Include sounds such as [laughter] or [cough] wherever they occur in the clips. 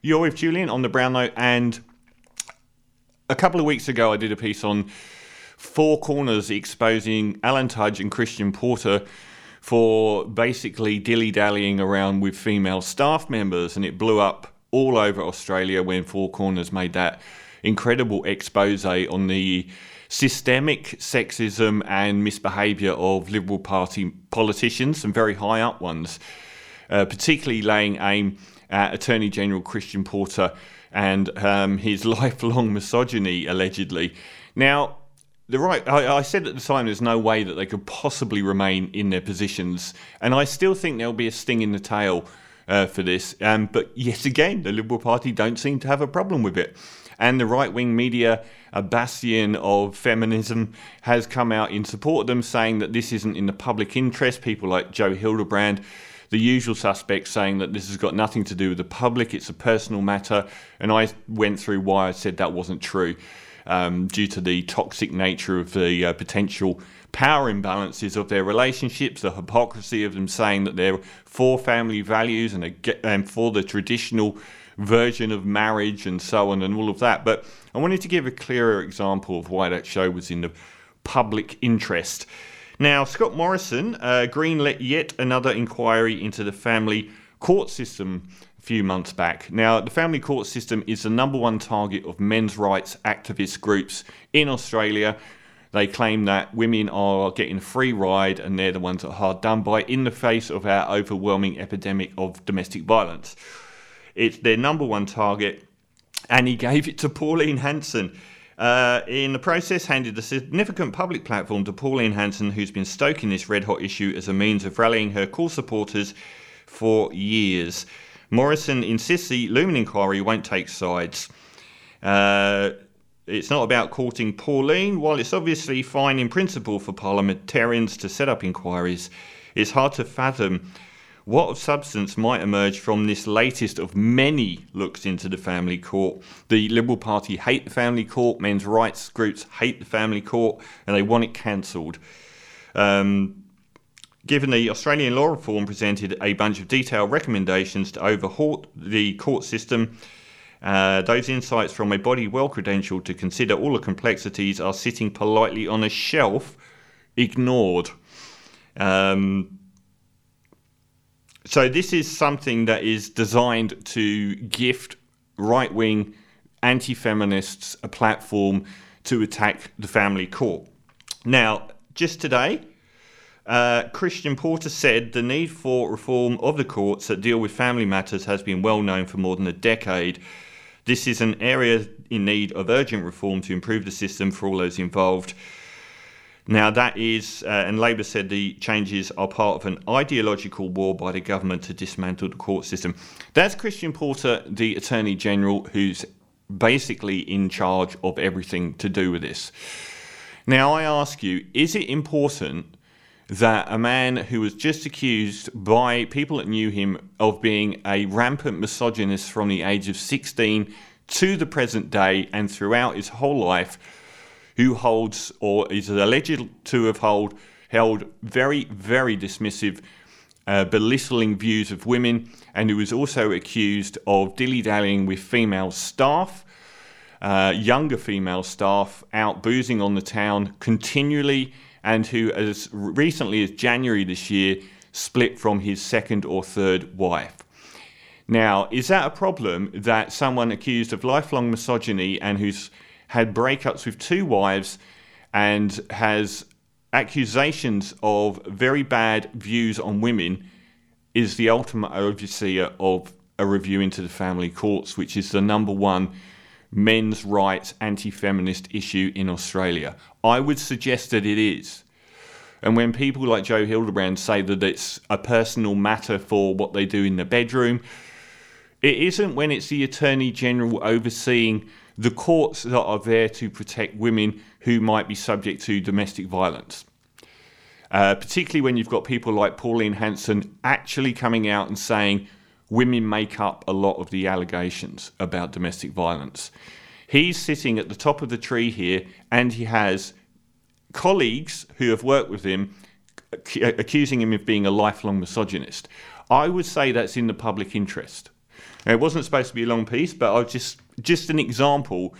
You're with Julian on the Brown Note, and a couple of weeks ago, I did a piece on Four Corners exposing Alan Tudge and Christian Porter for basically dilly dallying around with female staff members, and it blew up all over Australia when Four Corners made that incredible expose on the systemic sexism and misbehaviour of Liberal Party politicians, some very high up ones, uh, particularly laying aim at Attorney General Christian Porter and um, his [laughs] lifelong misogyny, allegedly. Now, the right, I, I, said at the time there's no way that they could possibly remain in their positions, and I still think there'll be a sting in the tail uh, for this. Um, but yet again, the Liberal Party don't seem to have a problem with it. And the right wing media, a bastion of feminism, has come out in support of them, saying that this isn't in the public interest. People like Joe Hildebrand the usual suspects saying that this has got nothing to do with the public, it's a personal matter. And I went through why I said that wasn't true um, due to the toxic nature of the uh, potential power imbalances of their relationships, the hypocrisy of them saying that they're for family values and, and for the traditional version of marriage and so on and all of that. But I wanted to give a clearer example of why that show was in the public interest. Now, Scott Morrison uh, greenlit yet another inquiry into the family court system a few months back. Now, the family court system is the number one target of men's rights activist groups in Australia. They claim that women are getting a free ride and they're the ones that are hard done by in the face of our overwhelming epidemic of domestic violence. It's their number one target, and he gave it to Pauline Hanson. Uh, in the process, handed a significant public platform to Pauline Hanson, who's been stoking this red hot issue as a means of rallying her core supporters for years. Morrison insists the Lumen inquiry won't take sides. Uh, it's not about courting Pauline. While it's obviously fine in principle for parliamentarians to set up inquiries, it's hard to fathom what substance might emerge from this latest of many looks into the family court? The Liberal Party hate the family court, men's rights groups hate the family court, and they want it cancelled. Um, given the Australian law reform presented a bunch of detailed recommendations to overhaul the court system, uh, those insights from a body well credentialed to consider all the complexities are sitting politely on a shelf, ignored. Um, so this is something that is designed to gift right wing anti feminists a platform to attack the family court. Now, just today, uh, Christian Porter said the need for reform of the courts that deal with family matters has been well known for more than a decade. This is an area in need of urgent reform to improve the system for all those involved. Now, that is, uh, and Labor said the changes are part of an ideological war by the government to dismantle the court system. That's Christian Porter, the Attorney General, who's basically in charge of everything to do with this. Now, I ask you, is it important that a man who was just accused by people that knew him of being a rampant misogynist from the age of 16 to the present day and throughout his whole life, who holds or is alleged to have hold, held very, very dismissive, uh, belittling views of women, and who is also accused of dilly dallying with female staff. Uh, younger female staff out boozing on the town continually, and who, as recently as January this year, split from his second or third wife. Now, is that a problem that someone accused of lifelong misogyny and who's had breakups with two wives and has accusations of very bad views on women is the ultimate overseer of a review into the family courts, which is the number one men's rights anti feminist issue in Australia. I would suggest that it is. And when people like Joe Hildebrand say that it's a personal matter for what they do in the bedroom, it isn't when it's the Attorney General overseeing the courts that are there to protect women who might be subject to domestic violence. Uh, particularly when you've got people like Pauline Hanson actually coming out and saying women make up a lot of the allegations about domestic violence. He's sitting at the top of the tree here, and he has colleagues who have worked with him accusing him of being a lifelong misogynist. I would say that's in the public interest. Now, it wasn't supposed to be a long piece, but I just just an example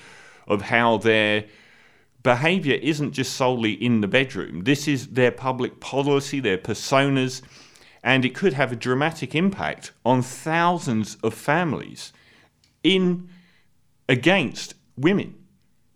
of how their behavior isn't just solely in the bedroom. This is their public policy, their personas, and it could have a dramatic impact on thousands of families in against women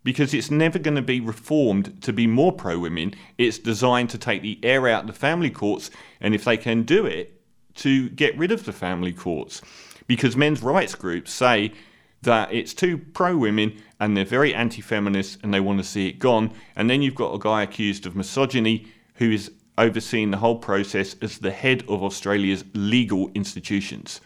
because it's never going to be reformed to be more pro women. It's designed to take the air out of the family courts, and if they can do it, to get rid of the family courts. Because men's rights groups say that it's too pro women and they're very anti feminist and they want to see it gone. And then you've got a guy accused of misogyny who is overseeing the whole process as the head of Australia's legal institutions.